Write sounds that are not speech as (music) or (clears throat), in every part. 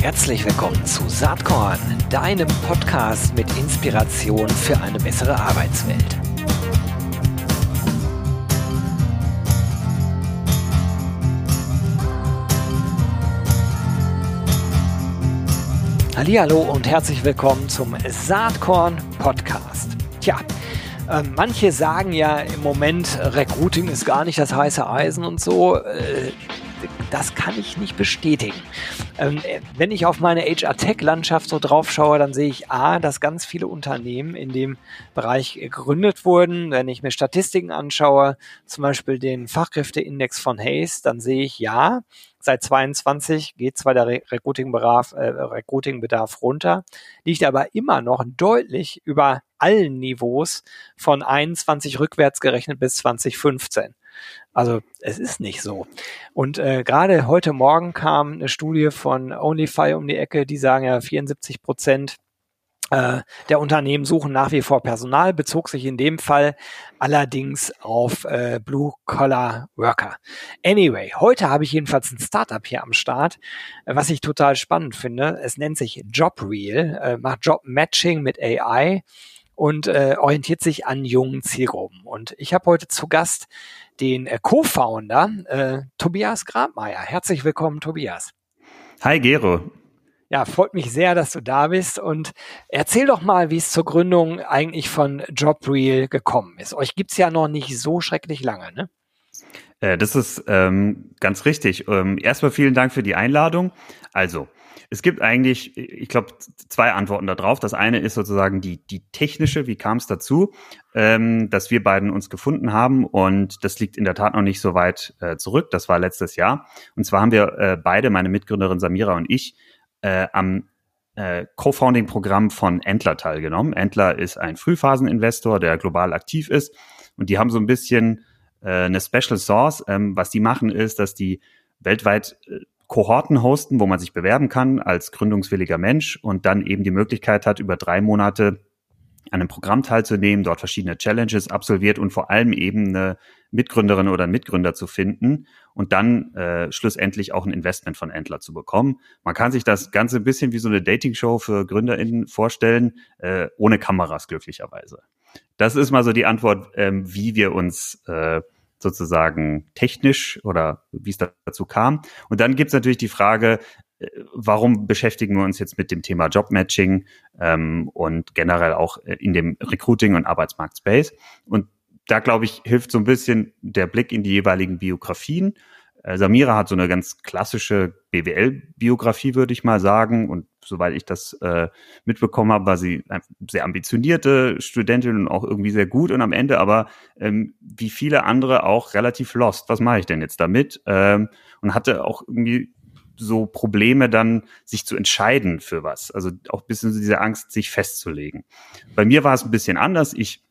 Herzlich willkommen zu Saatkorn, deinem Podcast mit Inspiration für eine bessere Arbeitswelt. Hallo und herzlich willkommen zum Saatkorn Podcast. Tja, äh, manche sagen ja im Moment, Recruiting ist gar nicht das heiße Eisen und so. Äh, das kann ich nicht bestätigen. Ähm, wenn ich auf meine HR-Tech-Landschaft so drauf schaue, dann sehe ich A, dass ganz viele Unternehmen in dem Bereich gegründet wurden. Wenn ich mir Statistiken anschaue, zum Beispiel den Fachkräfteindex von Hayes, dann sehe ich ja, seit 22 geht zwar der Recruiting-Bedarf äh, Recruiting runter, liegt aber immer noch deutlich über allen Niveaus von 21 rückwärts gerechnet bis 2015. Also es ist nicht so. Und äh, gerade heute Morgen kam eine Studie von OnlyFi um die Ecke, die sagen ja 74 Prozent äh, der Unternehmen suchen nach wie vor Personal, bezog sich in dem Fall allerdings auf äh, Blue-Collar-Worker. Anyway, heute habe ich jedenfalls ein Startup hier am Start, äh, was ich total spannend finde. Es nennt sich JobReal, äh, macht Job-Matching mit AI und äh, orientiert sich an jungen Zielgruppen. Und ich habe heute zu Gast den äh, Co-Founder äh, Tobias Grabmeier. Herzlich willkommen, Tobias. Hi, Gero. Ja, freut mich sehr, dass du da bist und erzähl doch mal, wie es zur Gründung eigentlich von JobReal gekommen ist. Euch gibt's ja noch nicht so schrecklich lange, ne? Äh, das ist ähm, ganz richtig. Ähm, erstmal vielen Dank für die Einladung. Also, es gibt eigentlich, ich glaube, zwei Antworten darauf. Das eine ist sozusagen die, die technische, wie kam es dazu, ähm, dass wir beiden uns gefunden haben und das liegt in der Tat noch nicht so weit äh, zurück. Das war letztes Jahr. Und zwar haben wir äh, beide, meine Mitgründerin Samira und ich, äh, am äh, Co-Founding-Programm von Entler teilgenommen. Entler ist ein Frühphaseninvestor, der global aktiv ist und die haben so ein bisschen äh, eine Special Source. Ähm, was die machen ist, dass die weltweit äh, Kohorten hosten, wo man sich bewerben kann als gründungswilliger Mensch und dann eben die Möglichkeit hat, über drei Monate an einem Programm teilzunehmen, dort verschiedene Challenges absolviert und vor allem eben eine Mitgründerin oder einen Mitgründer zu finden und dann äh, schlussendlich auch ein Investment von Entler zu bekommen. Man kann sich das Ganze ein bisschen wie so eine Dating-Show für GründerInnen vorstellen, äh, ohne Kameras glücklicherweise. Das ist mal so die Antwort, ähm, wie wir uns äh, sozusagen technisch oder wie es dazu kam. Und dann gibt es natürlich die Frage, äh, warum beschäftigen wir uns jetzt mit dem Thema Jobmatching ähm, und generell auch äh, in dem Recruiting- und Arbeitsmarkt-Space. Und da, glaube ich, hilft so ein bisschen der Blick in die jeweiligen Biografien Samira hat so eine ganz klassische BWL-Biografie, würde ich mal sagen. Und soweit ich das äh, mitbekommen habe, war sie eine sehr ambitionierte Studentin und auch irgendwie sehr gut. Und am Ende aber, ähm, wie viele andere, auch relativ lost. Was mache ich denn jetzt damit? Ähm, und hatte auch irgendwie so Probleme dann, sich zu entscheiden für was. Also auch ein bisschen so diese Angst, sich festzulegen. Bei mir war es ein bisschen anders. Ich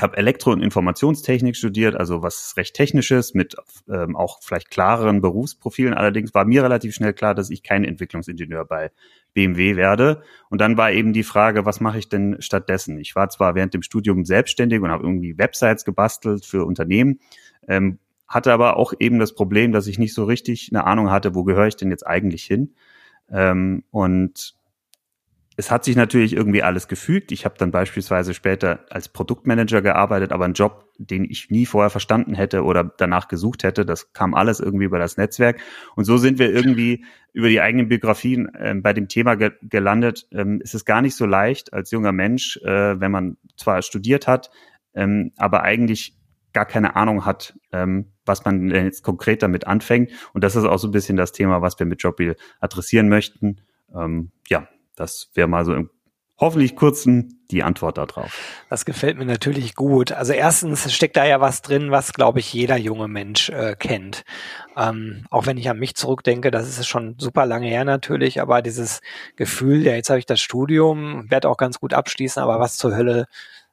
habe Elektro- und Informationstechnik studiert, also was recht technisches mit ähm, auch vielleicht klareren Berufsprofilen. Allerdings war mir relativ schnell klar, dass ich kein Entwicklungsingenieur bei BMW werde. Und dann war eben die Frage, was mache ich denn stattdessen? Ich war zwar während dem Studium selbstständig und habe irgendwie Websites gebastelt für Unternehmen, ähm, hatte aber auch eben das Problem, dass ich nicht so richtig eine Ahnung hatte, wo gehöre ich denn jetzt eigentlich hin? Ähm, und es hat sich natürlich irgendwie alles gefügt. Ich habe dann beispielsweise später als Produktmanager gearbeitet, aber einen Job, den ich nie vorher verstanden hätte oder danach gesucht hätte, das kam alles irgendwie über das Netzwerk. Und so sind wir irgendwie über die eigenen Biografien äh, bei dem Thema ge gelandet. Ähm, es ist gar nicht so leicht als junger Mensch, äh, wenn man zwar studiert hat, ähm, aber eigentlich gar keine Ahnung hat, ähm, was man jetzt konkret damit anfängt. Und das ist auch so ein bisschen das Thema, was wir mit Jobbill adressieren möchten. Ähm, ja, das wäre mal so im hoffentlich kurzen die Antwort darauf. Das gefällt mir natürlich gut. Also erstens steckt da ja was drin, was, glaube ich, jeder junge Mensch äh, kennt. Ähm, auch wenn ich an mich zurückdenke, das ist schon super lange her natürlich, aber dieses Gefühl, ja, jetzt habe ich das Studium, werde auch ganz gut abschließen, aber was zur Hölle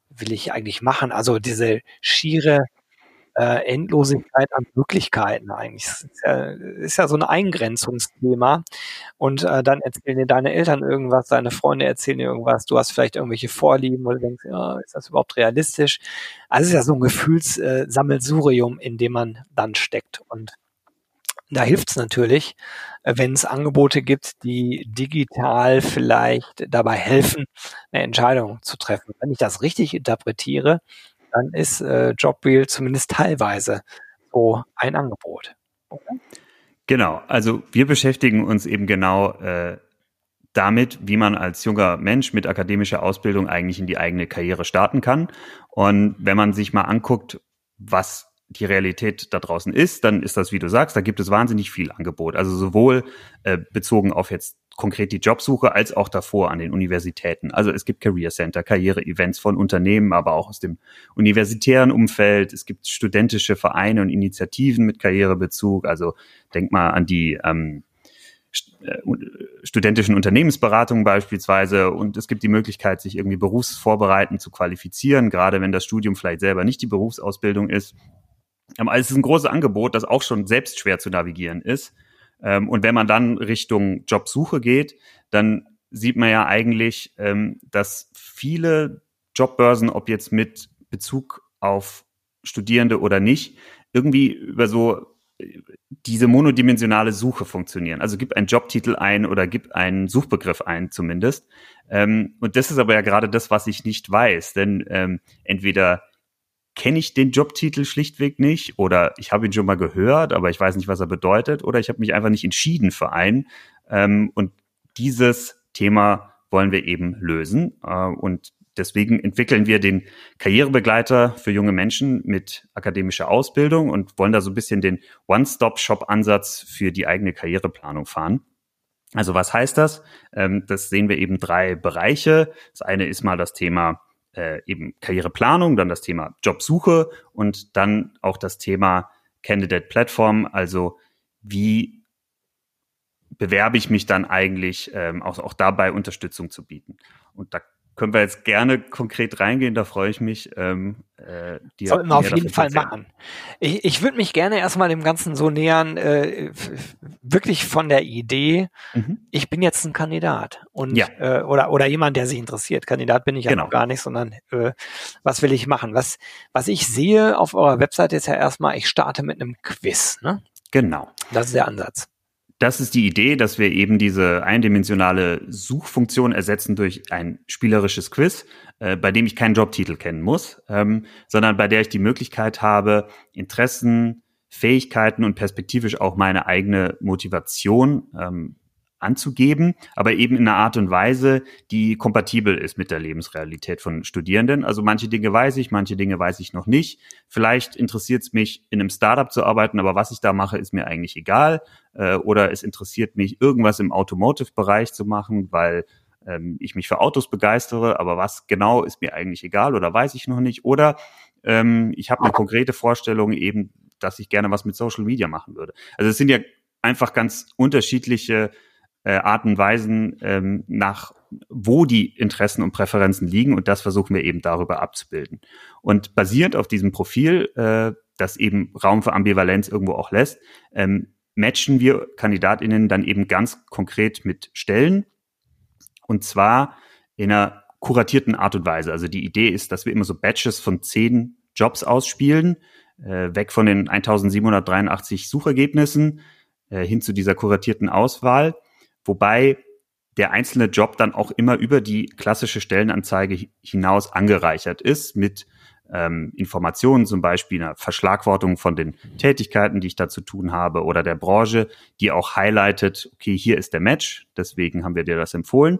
will ich eigentlich machen? Also diese schiere äh, Endlosigkeit an Möglichkeiten eigentlich. Das ist ja, ist ja so ein Eingrenzungsthema. Und äh, dann erzählen dir deine Eltern irgendwas, deine Freunde erzählen dir irgendwas, du hast vielleicht irgendwelche Vorlieben, du denkst, ja, ist das überhaupt realistisch? Also es ist ja so ein Gefühlssammelsurium, äh, in dem man dann steckt. Und Da hilft es natürlich, äh, wenn es Angebote gibt, die digital vielleicht dabei helfen, eine Entscheidung zu treffen. Wenn ich das richtig interpretiere, dann ist äh, Jobwheel zumindest teilweise so ein Angebot. Okay? Genau, also wir beschäftigen uns eben genau äh, damit, wie man als junger Mensch mit akademischer Ausbildung eigentlich in die eigene Karriere starten kann. Und wenn man sich mal anguckt, was die Realität da draußen ist, dann ist das, wie du sagst, da gibt es wahnsinnig viel Angebot. Also sowohl äh, bezogen auf jetzt konkret die Jobsuche als auch davor an den Universitäten. Also es gibt Career Center, Karriere-Events von Unternehmen, aber auch aus dem universitären Umfeld. Es gibt studentische Vereine und Initiativen mit Karrierebezug. Also denk mal an die ähm, äh, studentischen Unternehmensberatungen beispielsweise und es gibt die Möglichkeit, sich irgendwie berufsvorbereitend zu qualifizieren, gerade wenn das Studium vielleicht selber nicht die Berufsausbildung ist. Aber es ist ein großes Angebot, das auch schon selbst schwer zu navigieren ist. Ähm, und wenn man dann Richtung Jobsuche geht, dann sieht man ja eigentlich, ähm, dass viele Jobbörsen, ob jetzt mit Bezug auf Studierende oder nicht, irgendwie über so äh, diese monodimensionale Suche funktionieren. Also gib einen Jobtitel ein oder gib einen Suchbegriff ein zumindest. Ähm, und das ist aber ja gerade das, was ich nicht weiß. Denn ähm, entweder kenne ich den Jobtitel schlichtweg nicht oder ich habe ihn schon mal gehört, aber ich weiß nicht, was er bedeutet oder ich habe mich einfach nicht entschieden für einen. Ähm, und dieses Thema wollen wir eben lösen. Äh, und deswegen entwickeln wir den Karrierebegleiter für junge Menschen mit akademischer Ausbildung und wollen da so ein bisschen den One-Stop-Shop-Ansatz für die eigene Karriereplanung fahren. Also was heißt das? Ähm, das sehen wir eben drei Bereiche. Das eine ist mal das Thema äh, eben Karriereplanung, dann das Thema Jobsuche und dann auch das Thema Candidate Platform, also wie bewerbe ich mich dann eigentlich, ähm, auch, auch dabei Unterstützung zu bieten. Und da können wir jetzt gerne konkret reingehen, da freue ich mich. Ähm, äh, dir Sollten wir auf jeden Fall machen. Ich, ich würde mich gerne erstmal dem Ganzen so nähern, äh, wirklich von der Idee, mhm. ich bin jetzt ein Kandidat und ja. äh, oder, oder jemand, der sich interessiert. Kandidat bin ich ja genau. noch gar nicht, sondern äh, was will ich machen? Was, was ich sehe auf eurer Webseite ist ja erstmal, ich starte mit einem Quiz. Ne? Genau. Das ist der Ansatz das ist die Idee, dass wir eben diese eindimensionale Suchfunktion ersetzen durch ein spielerisches Quiz, äh, bei dem ich keinen Jobtitel kennen muss, ähm, sondern bei der ich die Möglichkeit habe, Interessen, Fähigkeiten und perspektivisch auch meine eigene Motivation ähm, anzugeben, aber eben in einer Art und Weise, die kompatibel ist mit der Lebensrealität von Studierenden. Also manche Dinge weiß ich, manche Dinge weiß ich noch nicht. Vielleicht interessiert es mich, in einem Startup zu arbeiten, aber was ich da mache, ist mir eigentlich egal. Äh, oder es interessiert mich, irgendwas im Automotive-Bereich zu machen, weil ähm, ich mich für Autos begeistere, aber was genau ist mir eigentlich egal oder weiß ich noch nicht. Oder ähm, ich habe eine konkrete Vorstellung eben, dass ich gerne was mit Social Media machen würde. Also es sind ja einfach ganz unterschiedliche äh, Arten Weisen ähm, nach wo die Interessen und Präferenzen liegen und das versuchen wir eben darüber abzubilden. Und basierend auf diesem Profil, äh, das eben Raum für Ambivalenz irgendwo auch lässt, ähm, matchen wir KandidatInnen dann eben ganz konkret mit Stellen und zwar in einer kuratierten Art und Weise. Also die Idee ist, dass wir immer so Batches von zehn Jobs ausspielen, äh, weg von den 1783 Suchergebnissen äh, hin zu dieser kuratierten Auswahl wobei der einzelne Job dann auch immer über die klassische Stellenanzeige hinaus angereichert ist mit ähm, Informationen, zum Beispiel einer Verschlagwortung von den Tätigkeiten, die ich da zu tun habe oder der Branche, die auch highlightet, okay, hier ist der Match, deswegen haben wir dir das empfohlen.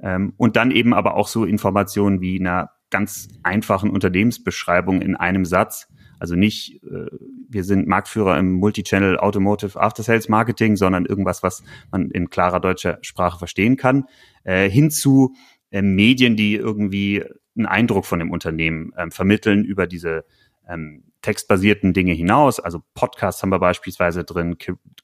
Ähm, und dann eben aber auch so Informationen wie einer ganz einfachen Unternehmensbeschreibung in einem Satz, also nicht, äh, wir sind Marktführer im Multichannel Automotive After Sales Marketing, sondern irgendwas, was man in klarer deutscher Sprache verstehen kann, äh, hin zu äh, Medien, die irgendwie einen Eindruck von dem Unternehmen äh, vermitteln über diese ähm, textbasierten Dinge hinaus. Also Podcasts haben wir beispielsweise drin,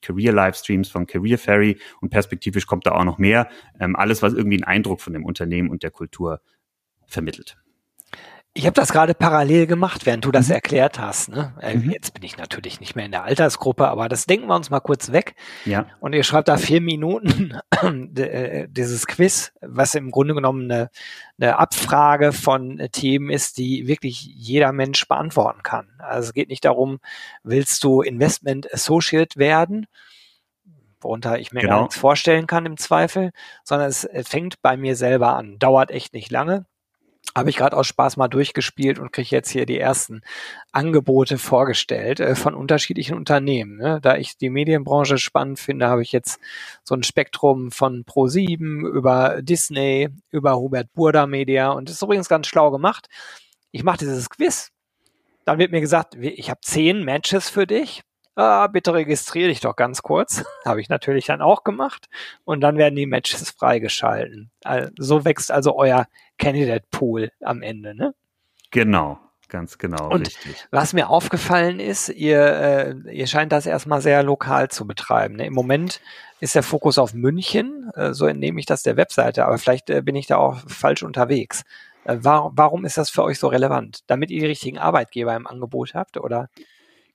Career-Livestreams von Career Ferry und perspektivisch kommt da auch noch mehr. Ähm, alles, was irgendwie einen Eindruck von dem Unternehmen und der Kultur vermittelt. Ich habe das gerade parallel gemacht, während du das mhm. erklärt hast. Ne? Äh, mhm. Jetzt bin ich natürlich nicht mehr in der Altersgruppe, aber das denken wir uns mal kurz weg. Ja. Und ihr schreibt da vier Minuten (clears throat) äh, dieses Quiz, was im Grunde genommen eine, eine Abfrage von Themen ist, die wirklich jeder Mensch beantworten kann. Also es geht nicht darum, willst du Investment Associate werden? worunter ich mir genau. gar nichts vorstellen kann im Zweifel, sondern es fängt bei mir selber an. Dauert echt nicht lange habe ich gerade aus Spaß mal durchgespielt und kriege jetzt hier die ersten Angebote vorgestellt äh, von unterschiedlichen Unternehmen. Ne? Da ich die Medienbranche spannend finde, habe ich jetzt so ein Spektrum von Pro7 über Disney, über Hubert Burda Media und das ist übrigens ganz schlau gemacht. Ich mache dieses Quiz. Dann wird mir gesagt, ich habe zehn Matches für dich ah, bitte registriere dich doch ganz kurz. (laughs) Habe ich natürlich dann auch gemacht. Und dann werden die Matches freigeschalten. So wächst also euer Candidate Pool am Ende, ne? Genau, ganz genau, und richtig. Was mir aufgefallen ist, ihr, äh, ihr scheint das erstmal sehr lokal zu betreiben. Ne? Im Moment ist der Fokus auf München, äh, so entnehme ich das der Webseite, aber vielleicht äh, bin ich da auch falsch unterwegs. Äh, warum, warum ist das für euch so relevant? Damit ihr die richtigen Arbeitgeber im Angebot habt, oder?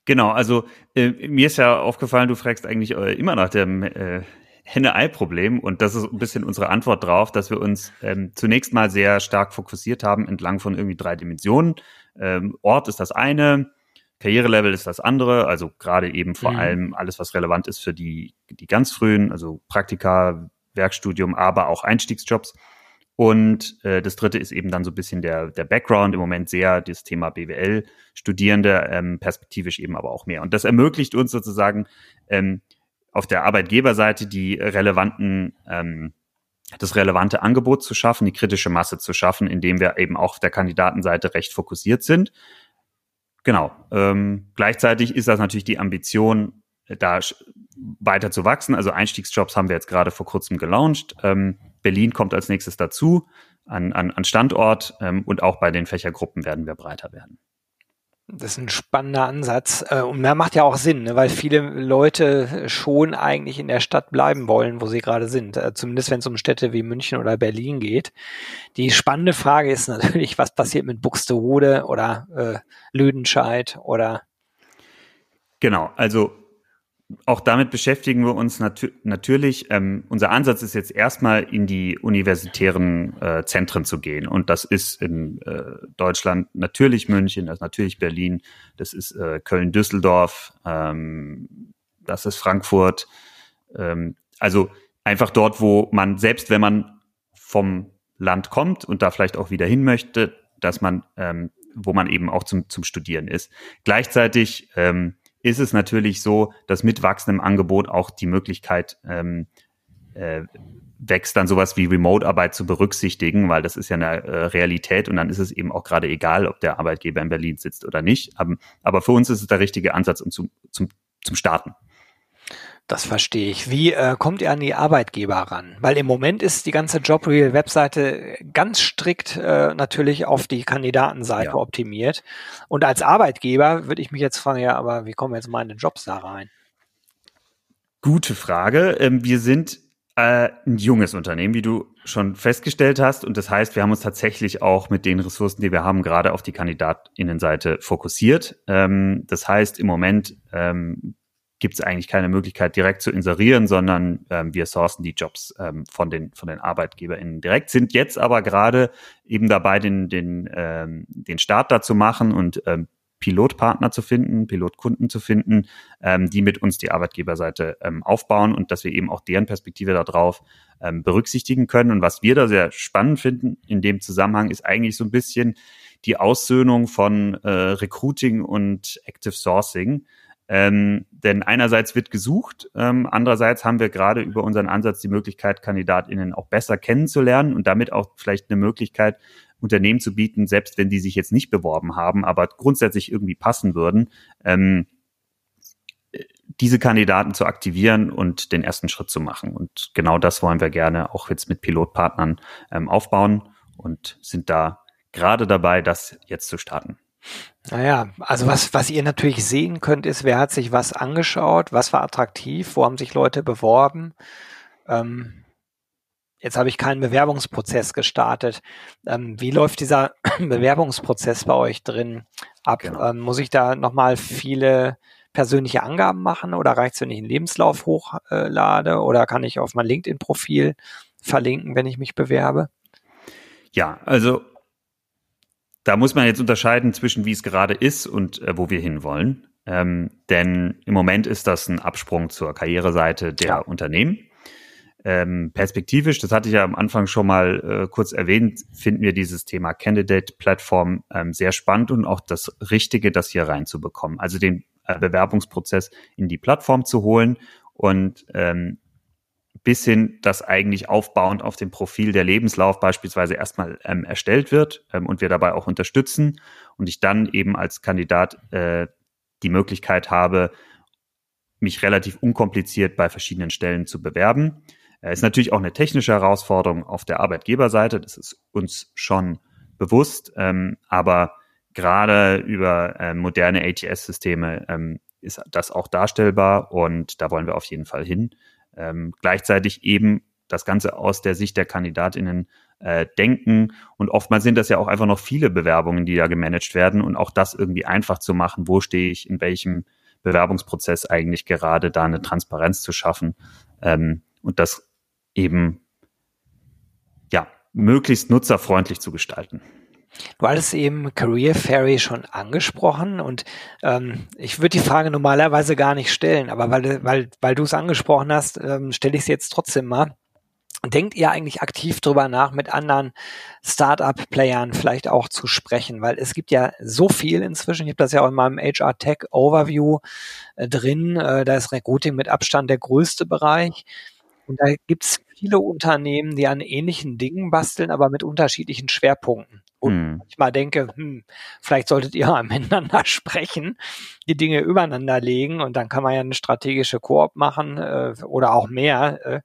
Genau, also äh, mir ist ja aufgefallen, du fragst eigentlich äh, immer nach dem äh, Henne-Ei-Problem und das ist ein bisschen unsere Antwort drauf, dass wir uns ähm, zunächst mal sehr stark fokussiert haben entlang von irgendwie drei Dimensionen. Ähm, Ort ist das eine, Karrierelevel ist das andere, also gerade eben vor mhm. allem alles, was relevant ist für die, die ganz frühen, also Praktika, Werkstudium, aber auch Einstiegsjobs. Und äh, das dritte ist eben dann so ein bisschen der, der Background, im Moment sehr das Thema BWL-Studierende, ähm, perspektivisch eben aber auch mehr. Und das ermöglicht uns sozusagen ähm, auf der Arbeitgeberseite die relevanten, ähm, das relevante Angebot zu schaffen, die kritische Masse zu schaffen, indem wir eben auch auf der Kandidatenseite recht fokussiert sind. Genau. Ähm, gleichzeitig ist das natürlich die Ambition, da weiter zu wachsen. Also Einstiegsjobs haben wir jetzt gerade vor kurzem gelauncht. Ähm, Berlin kommt als nächstes dazu an, an, an Standort ähm, und auch bei den Fächergruppen werden wir breiter werden. Das ist ein spannender Ansatz äh, und der macht ja auch Sinn, ne, weil viele Leute schon eigentlich in der Stadt bleiben wollen, wo sie gerade sind. Äh, zumindest wenn es um Städte wie München oder Berlin geht. Die spannende Frage ist natürlich, was passiert mit Buxtehude oder äh, Lüdenscheid oder Genau, also auch damit beschäftigen wir uns nat natürlich. Ähm, unser Ansatz ist jetzt erstmal in die universitären äh, Zentren zu gehen. Und das ist in äh, Deutschland natürlich München, das ist natürlich Berlin, das ist äh, Köln-Düsseldorf, ähm, das ist Frankfurt. Ähm, also einfach dort, wo man, selbst wenn man vom Land kommt und da vielleicht auch wieder hin möchte, dass man, ähm, wo man eben auch zum, zum Studieren ist. Gleichzeitig ähm, ist es natürlich so, dass mit wachsendem Angebot auch die Möglichkeit ähm, äh, wächst, dann sowas wie Remote-Arbeit zu berücksichtigen, weil das ist ja eine äh, Realität und dann ist es eben auch gerade egal, ob der Arbeitgeber in Berlin sitzt oder nicht. Aber, aber für uns ist es der richtige Ansatz, um zum, zum, zum Starten. Das verstehe ich. Wie äh, kommt ihr an die Arbeitgeber ran? Weil im Moment ist die ganze JobReal-Webseite ganz strikt äh, natürlich auf die Kandidatenseite ja. optimiert. Und als Arbeitgeber würde ich mich jetzt fragen, ja, aber wie kommen jetzt meine Jobs da rein? Gute Frage. Ähm, wir sind äh, ein junges Unternehmen, wie du schon festgestellt hast. Und das heißt, wir haben uns tatsächlich auch mit den Ressourcen, die wir haben, gerade auf die Kandidatinnenseite fokussiert. Ähm, das heißt, im Moment ähm, gibt es eigentlich keine Möglichkeit, direkt zu inserieren, sondern ähm, wir sourcen die Jobs ähm, von, den, von den ArbeitgeberInnen direkt, sind jetzt aber gerade eben dabei, den, den, ähm, den Start da zu machen und ähm, Pilotpartner zu finden, Pilotkunden zu finden, ähm, die mit uns die Arbeitgeberseite ähm, aufbauen und dass wir eben auch deren Perspektive darauf ähm, berücksichtigen können. Und was wir da sehr spannend finden in dem Zusammenhang ist eigentlich so ein bisschen die Aussöhnung von äh, Recruiting und Active Sourcing. Ähm, denn einerseits wird gesucht, ähm, andererseits haben wir gerade über unseren Ansatz die Möglichkeit, KandidatInnen auch besser kennenzulernen und damit auch vielleicht eine Möglichkeit, Unternehmen zu bieten, selbst wenn die sich jetzt nicht beworben haben, aber grundsätzlich irgendwie passen würden, ähm, diese Kandidaten zu aktivieren und den ersten Schritt zu machen. Und genau das wollen wir gerne auch jetzt mit Pilotpartnern ähm, aufbauen und sind da gerade dabei, das jetzt zu starten. Naja, also was, was ihr natürlich sehen könnt, ist, wer hat sich was angeschaut, was war attraktiv, wo haben sich Leute beworben. Ähm, jetzt habe ich keinen Bewerbungsprozess gestartet. Ähm, wie läuft dieser (clears throat) Bewerbungsprozess bei euch drin ab? Genau. Ähm, muss ich da nochmal viele persönliche Angaben machen oder reicht es, wenn ich einen Lebenslauf hochlade oder kann ich auf mein LinkedIn-Profil verlinken, wenn ich mich bewerbe? Ja, also da muss man jetzt unterscheiden zwischen wie es gerade ist und äh, wo wir hinwollen. Ähm, denn im Moment ist das ein Absprung zur Karriereseite der ja. Unternehmen. Ähm, perspektivisch, das hatte ich ja am Anfang schon mal äh, kurz erwähnt, finden wir dieses Thema Candidate Plattform ähm, sehr spannend und auch das Richtige, das hier reinzubekommen. Also den äh, Bewerbungsprozess in die Plattform zu holen und ähm, bis hin, dass eigentlich aufbauend auf dem Profil der Lebenslauf beispielsweise erstmal ähm, erstellt wird ähm, und wir dabei auch unterstützen und ich dann eben als Kandidat äh, die Möglichkeit habe, mich relativ unkompliziert bei verschiedenen Stellen zu bewerben. Äh, ist natürlich auch eine technische Herausforderung auf der Arbeitgeberseite, das ist uns schon bewusst, ähm, aber gerade über äh, moderne ATS-Systeme ähm, ist das auch darstellbar und da wollen wir auf jeden Fall hin ähm, gleichzeitig eben das Ganze aus der Sicht der KandidatInnen äh, denken. Und oftmals sind das ja auch einfach noch viele Bewerbungen, die da gemanagt werden und auch das irgendwie einfach zu machen, wo stehe ich, in welchem Bewerbungsprozess eigentlich gerade da eine Transparenz zu schaffen ähm, und das eben ja möglichst nutzerfreundlich zu gestalten. Du hattest eben Career Fairy schon angesprochen und ähm, ich würde die Frage normalerweise gar nicht stellen, aber weil, weil, weil du es angesprochen hast, ähm, stelle ich es jetzt trotzdem mal. Denkt ihr eigentlich aktiv drüber nach, mit anderen Startup-Playern vielleicht auch zu sprechen? Weil es gibt ja so viel inzwischen. Ich habe das ja auch in meinem HR Tech Overview äh, drin. Äh, da ist Recruiting mit Abstand der größte Bereich. Und da gibt es viele Unternehmen, die an ähnlichen Dingen basteln, aber mit unterschiedlichen Schwerpunkten und hm. manchmal denke, hm, vielleicht solltet ihr (laughs) mal miteinander sprechen, die Dinge übereinander legen und dann kann man ja eine strategische Koop machen äh, oder auch mehr. Äh,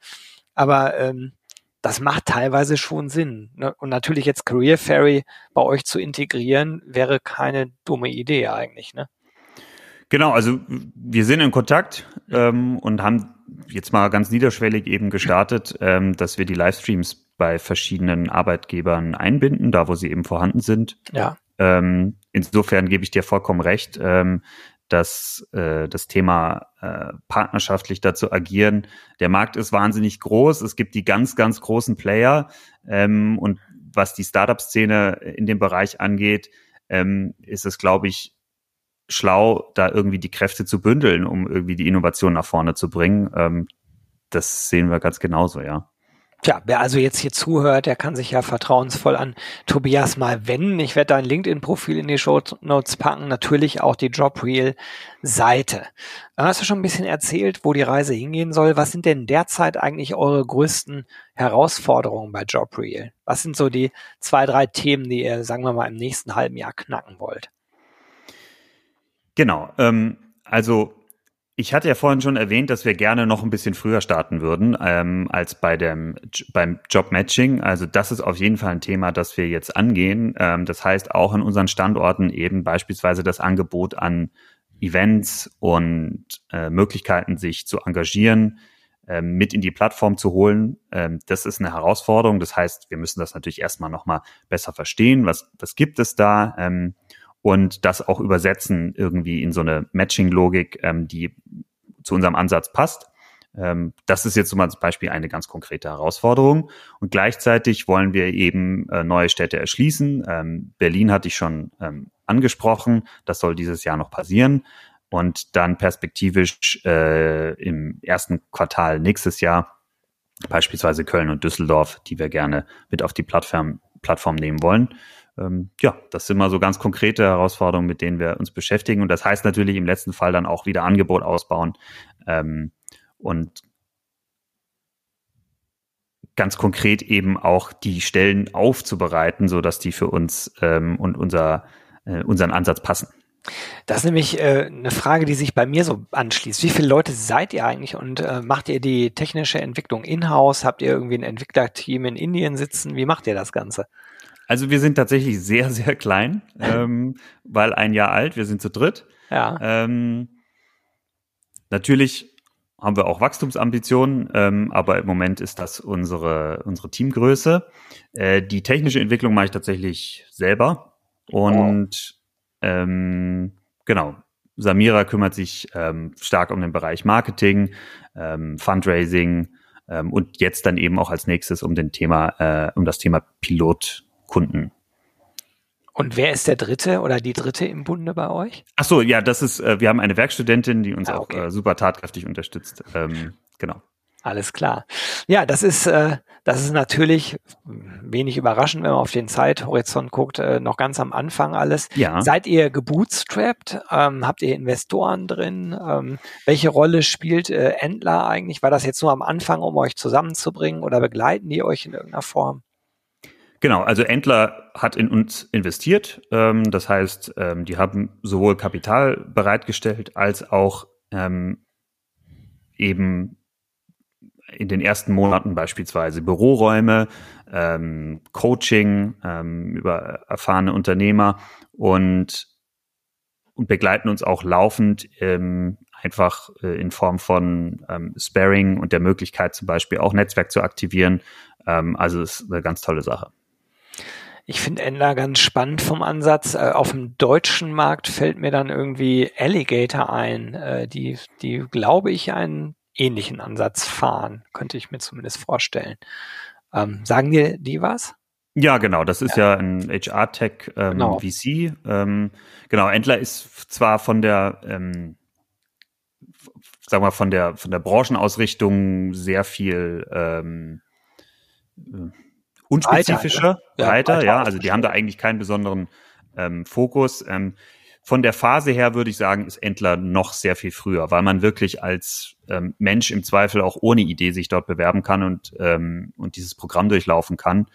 aber ähm, das macht teilweise schon Sinn. Ne? Und natürlich jetzt Career Ferry bei euch zu integrieren, wäre keine dumme Idee eigentlich. Ne? Genau, also wir sind in Kontakt ähm, und haben jetzt mal ganz niederschwellig eben gestartet, ähm, dass wir die Livestreams bei verschiedenen Arbeitgebern einbinden, da wo sie eben vorhanden sind. Ja. Ähm, insofern gebe ich dir vollkommen recht, ähm, dass äh, das Thema äh, partnerschaftlich dazu agieren. Der Markt ist wahnsinnig groß. Es gibt die ganz, ganz großen Player. Ähm, und was die Startup-Szene in dem Bereich angeht, ähm, ist es, glaube ich, schlau, da irgendwie die Kräfte zu bündeln, um irgendwie die Innovation nach vorne zu bringen. Ähm, das sehen wir ganz genauso, ja. Tja, wer also jetzt hier zuhört, der kann sich ja vertrauensvoll an Tobias mal wenden. Ich werde dein LinkedIn-Profil in die Show Notes packen, natürlich auch die JobReal-Seite. Hast du schon ein bisschen erzählt, wo die Reise hingehen soll? Was sind denn derzeit eigentlich eure größten Herausforderungen bei JobReal? Was sind so die zwei, drei Themen, die ihr, sagen wir mal, im nächsten halben Jahr knacken wollt? Genau. Ähm, also ich hatte ja vorhin schon erwähnt, dass wir gerne noch ein bisschen früher starten würden ähm, als bei dem beim Jobmatching. Also das ist auf jeden Fall ein Thema, das wir jetzt angehen. Ähm, das heißt auch in unseren Standorten eben beispielsweise das Angebot an Events und äh, Möglichkeiten, sich zu engagieren, äh, mit in die Plattform zu holen. Ähm, das ist eine Herausforderung. Das heißt, wir müssen das natürlich erstmal nochmal besser verstehen. Was, was gibt es da? Ähm, und das auch übersetzen irgendwie in so eine Matching-Logik, ähm, die zu unserem Ansatz passt. Ähm, das ist jetzt zum Beispiel eine ganz konkrete Herausforderung. Und gleichzeitig wollen wir eben äh, neue Städte erschließen. Ähm, Berlin hatte ich schon ähm, angesprochen. Das soll dieses Jahr noch passieren. Und dann perspektivisch äh, im ersten Quartal nächstes Jahr beispielsweise Köln und Düsseldorf, die wir gerne mit auf die Plattform, Plattform nehmen wollen ähm, ja, das sind mal so ganz konkrete Herausforderungen, mit denen wir uns beschäftigen. Und das heißt natürlich im letzten Fall dann auch wieder Angebot ausbauen ähm, und ganz konkret eben auch die Stellen aufzubereiten, so dass die für uns ähm, und unser, äh, unseren Ansatz passen. Das ist nämlich äh, eine Frage, die sich bei mir so anschließt. Wie viele Leute seid ihr eigentlich und äh, macht ihr die technische Entwicklung in-house? Habt ihr irgendwie ein Entwicklerteam in Indien sitzen? Wie macht ihr das Ganze? Also wir sind tatsächlich sehr, sehr klein, (laughs) ähm, weil ein Jahr alt, wir sind zu dritt. Ja. Ähm, natürlich haben wir auch Wachstumsambitionen, ähm, aber im Moment ist das unsere, unsere Teamgröße. Äh, die technische Entwicklung mache ich tatsächlich selber. Und oh. genau, Samira kümmert sich ähm, stark um den Bereich Marketing, ähm, Fundraising und jetzt dann eben auch als nächstes um den Thema, äh, um das Thema Pilotkunden. Und wer ist der Dritte oder die Dritte im Bunde bei euch? Ach so, ja, das ist, äh, wir haben eine Werkstudentin, die uns ah, okay. auch äh, super tatkräftig unterstützt. Ähm, genau. Alles klar. Ja, das ist, äh, das ist natürlich wenig überraschend, wenn man auf den Zeithorizont guckt, äh, noch ganz am Anfang alles. Ja. Seid ihr gebootstrapped? Ähm, habt ihr Investoren drin? Ähm, welche Rolle spielt äh, Endler eigentlich? War das jetzt nur am Anfang, um euch zusammenzubringen oder begleiten die euch in irgendeiner Form? Genau, also Entler hat in uns investiert. Ähm, das heißt, ähm, die haben sowohl Kapital bereitgestellt als auch ähm, eben in den ersten Monaten beispielsweise Büroräume, ähm, Coaching ähm, über erfahrene Unternehmer und, und begleiten uns auch laufend ähm, einfach äh, in Form von ähm, Sparing und der Möglichkeit zum Beispiel auch Netzwerk zu aktivieren. Ähm, also ist eine ganz tolle Sache. Ich finde Endler ganz spannend vom Ansatz. Äh, auf dem deutschen Markt fällt mir dann irgendwie Alligator ein, äh, die, die glaube ich, einen ähnlichen Ansatz fahren, könnte ich mir zumindest vorstellen. Ähm, sagen dir die was? Ja, genau. Das ist ja, ja ein HR-Tech ähm, genau. VC. Ähm, genau. Endler ist zwar von der, ähm, sagen wir von der von der Branchenausrichtung sehr viel ähm, unspezifischer, breiter, breiter ja, Also die haben da eigentlich keinen besonderen ähm, Fokus. Ähm, von der Phase her würde ich sagen, ist Entler noch sehr viel früher, weil man wirklich als ähm, Mensch im Zweifel auch ohne Idee sich dort bewerben kann und, ähm, und dieses Programm durchlaufen kann.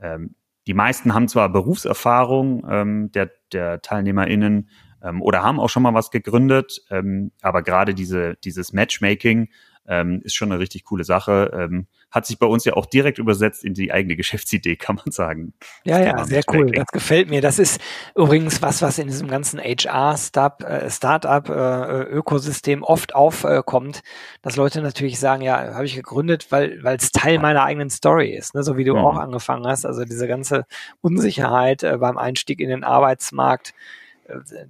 Ähm, die meisten haben zwar Berufserfahrung ähm, der, der TeilnehmerInnen ähm, oder haben auch schon mal was gegründet, ähm, aber gerade diese, dieses Matchmaking ähm, ist schon eine richtig coole Sache. Ähm, hat sich bei uns ja auch direkt übersetzt in die eigene (laughs) Geschäftsidee, kann man sagen. Ja, ja, sehr cool. Das gefällt mir. Das ist übrigens was, was in diesem ganzen HR-Startup-Ökosystem äh, äh, oft aufkommt, dass Leute natürlich sagen, ja, habe ich gegründet, weil es Teil meiner eigenen Story ist, ne? so wie du mhm. auch angefangen hast. Also diese ganze Unsicherheit äh, beim Einstieg in den Arbeitsmarkt,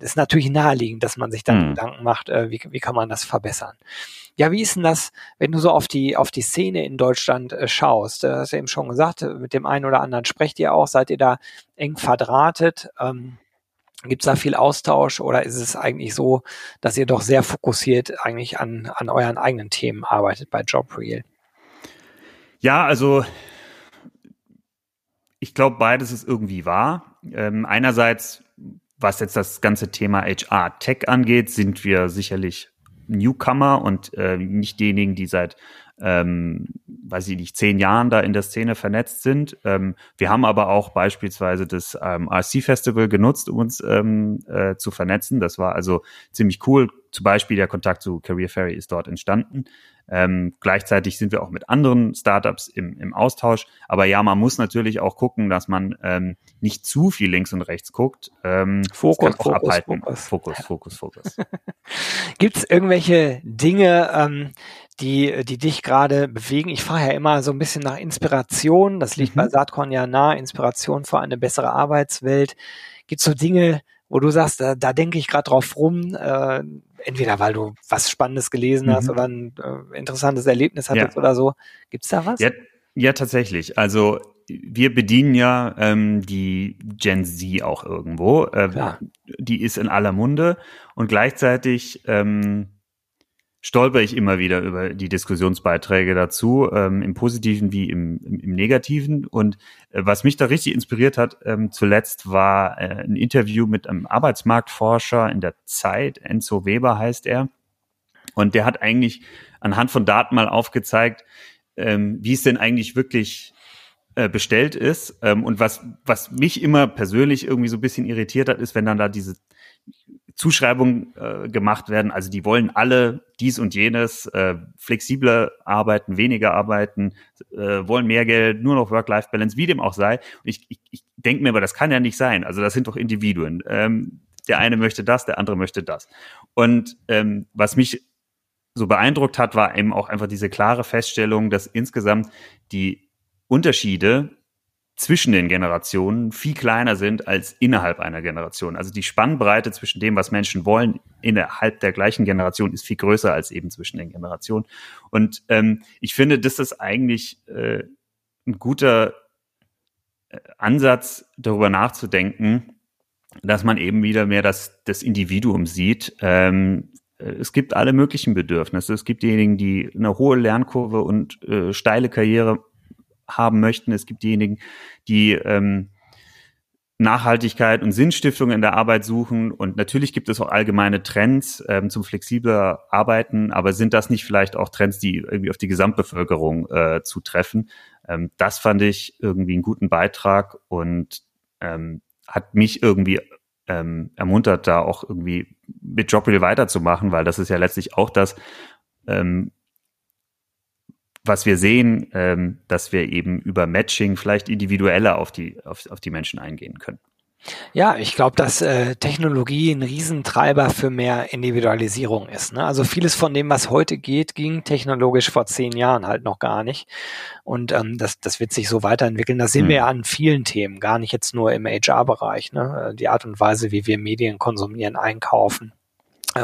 ist natürlich naheliegend, dass man sich dann mhm. Gedanken macht, wie, wie kann man das verbessern. Ja, wie ist denn das, wenn du so auf die, auf die Szene in Deutschland äh, schaust? Du hast ja eben schon gesagt, mit dem einen oder anderen sprecht ihr auch, seid ihr da eng verdrahtet? Ähm, Gibt es da viel Austausch oder ist es eigentlich so, dass ihr doch sehr fokussiert eigentlich an, an euren eigenen Themen arbeitet bei JobReal? Ja, also ich glaube, beides ist irgendwie wahr. Ähm, einerseits, was jetzt das ganze Thema HR-Tech angeht, sind wir sicherlich Newcomer und äh, nicht diejenigen, die seit, ähm, weiß ich nicht, zehn Jahren da in der Szene vernetzt sind. Ähm, wir haben aber auch beispielsweise das ähm, RC-Festival genutzt, um uns ähm, äh, zu vernetzen. Das war also ziemlich cool. Zum Beispiel der Kontakt zu Career Ferry ist dort entstanden. Ähm, gleichzeitig sind wir auch mit anderen Startups im, im Austausch. Aber ja, man muss natürlich auch gucken, dass man ähm, nicht zu viel links und rechts guckt. Ähm, Fokus, Fokus, abhalten. Fokus, Fokus, Fokus, Fokus. (laughs) Gibt es irgendwelche Dinge, ähm, die, die dich gerade bewegen? Ich frage ja immer so ein bisschen nach Inspiration. Das liegt mhm. bei Saatkorn ja nah. Inspiration für eine bessere Arbeitswelt. Gibt es so Dinge, wo du sagst, da, da denke ich gerade drauf rum, äh, entweder weil du was Spannendes gelesen mhm. hast oder ein äh, interessantes Erlebnis hattest ja. oder so. Gibt's da was? Ja, ja, tatsächlich. Also wir bedienen ja ähm, die Gen Z auch irgendwo. Äh, die ist in aller Munde und gleichzeitig ähm, stolper ich immer wieder über die Diskussionsbeiträge dazu, ähm, im Positiven wie im, im, im Negativen. Und äh, was mich da richtig inspiriert hat, ähm, zuletzt war äh, ein Interview mit einem Arbeitsmarktforscher in der Zeit, Enzo Weber heißt er. Und der hat eigentlich anhand von Daten mal aufgezeigt, ähm, wie es denn eigentlich wirklich äh, bestellt ist. Ähm, und was, was mich immer persönlich irgendwie so ein bisschen irritiert hat, ist, wenn dann da diese Zuschreibungen äh, gemacht werden. Also die wollen alle dies und jenes, äh, flexibler arbeiten, weniger arbeiten, äh, wollen mehr Geld, nur noch Work-Life-Balance, wie dem auch sei. Und ich, ich, ich denke mir aber, das kann ja nicht sein. Also das sind doch Individuen. Ähm, der eine möchte das, der andere möchte das. Und ähm, was mich so beeindruckt hat, war eben auch einfach diese klare Feststellung, dass insgesamt die Unterschiede zwischen den Generationen viel kleiner sind als innerhalb einer Generation. Also die Spannbreite zwischen dem, was Menschen wollen, innerhalb der gleichen Generation ist viel größer als eben zwischen den Generationen. Und ähm, ich finde, das ist eigentlich äh, ein guter äh, Ansatz, darüber nachzudenken, dass man eben wieder mehr das, das Individuum sieht. Ähm, äh, es gibt alle möglichen Bedürfnisse. Es gibt diejenigen, die eine hohe Lernkurve und äh, steile Karriere haben möchten. Es gibt diejenigen, die ähm, Nachhaltigkeit und Sinnstiftung in der Arbeit suchen. Und natürlich gibt es auch allgemeine Trends ähm, zum flexibler Arbeiten, aber sind das nicht vielleicht auch Trends, die irgendwie auf die Gesamtbevölkerung äh, zutreffen? Ähm, das fand ich irgendwie einen guten Beitrag und ähm, hat mich irgendwie ähm, ermuntert, da auch irgendwie mit Jobreel weiterzumachen, weil das ist ja letztlich auch das, ähm, was wir sehen, ähm, dass wir eben über Matching vielleicht individueller auf die, auf, auf die Menschen eingehen können. Ja, ich glaube, dass äh, Technologie ein Riesentreiber für mehr Individualisierung ist. Ne? Also vieles von dem, was heute geht, ging technologisch vor zehn Jahren halt noch gar nicht. Und ähm, das, das wird sich so weiterentwickeln. Das sehen hm. wir ja an vielen Themen, gar nicht jetzt nur im HR-Bereich. Ne? Die Art und Weise, wie wir Medien konsumieren, einkaufen, äh,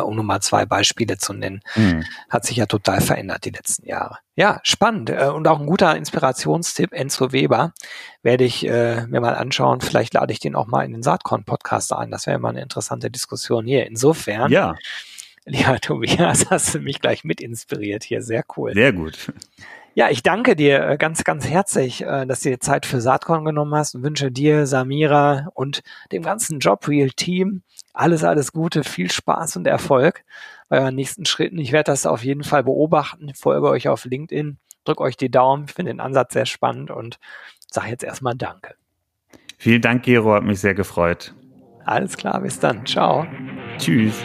um nur mal zwei Beispiele zu nennen, mhm. hat sich ja total verändert die letzten Jahre. Ja, spannend äh, und auch ein guter Inspirationstipp, Enzo Weber, werde ich äh, mir mal anschauen. Vielleicht lade ich den auch mal in den Saatkorn-Podcast ein. Das wäre mal eine interessante Diskussion hier. Insofern, ja. (laughs) lieber Tobias, hast du mich gleich mit inspiriert hier. Sehr cool. Sehr gut. Ja, ich danke dir äh, ganz, ganz herzlich, äh, dass du dir Zeit für Saatkorn genommen hast und wünsche dir, Samira und dem ganzen JobReal-Team alles, alles Gute, viel Spaß und Erfolg bei euren nächsten Schritten. Ich werde das auf jeden Fall beobachten. Folge euch auf LinkedIn, drück euch die Daumen. Ich finde den Ansatz sehr spannend und sage jetzt erstmal Danke. Vielen Dank, Gero, hat mich sehr gefreut. Alles klar, bis dann. Ciao. Tschüss.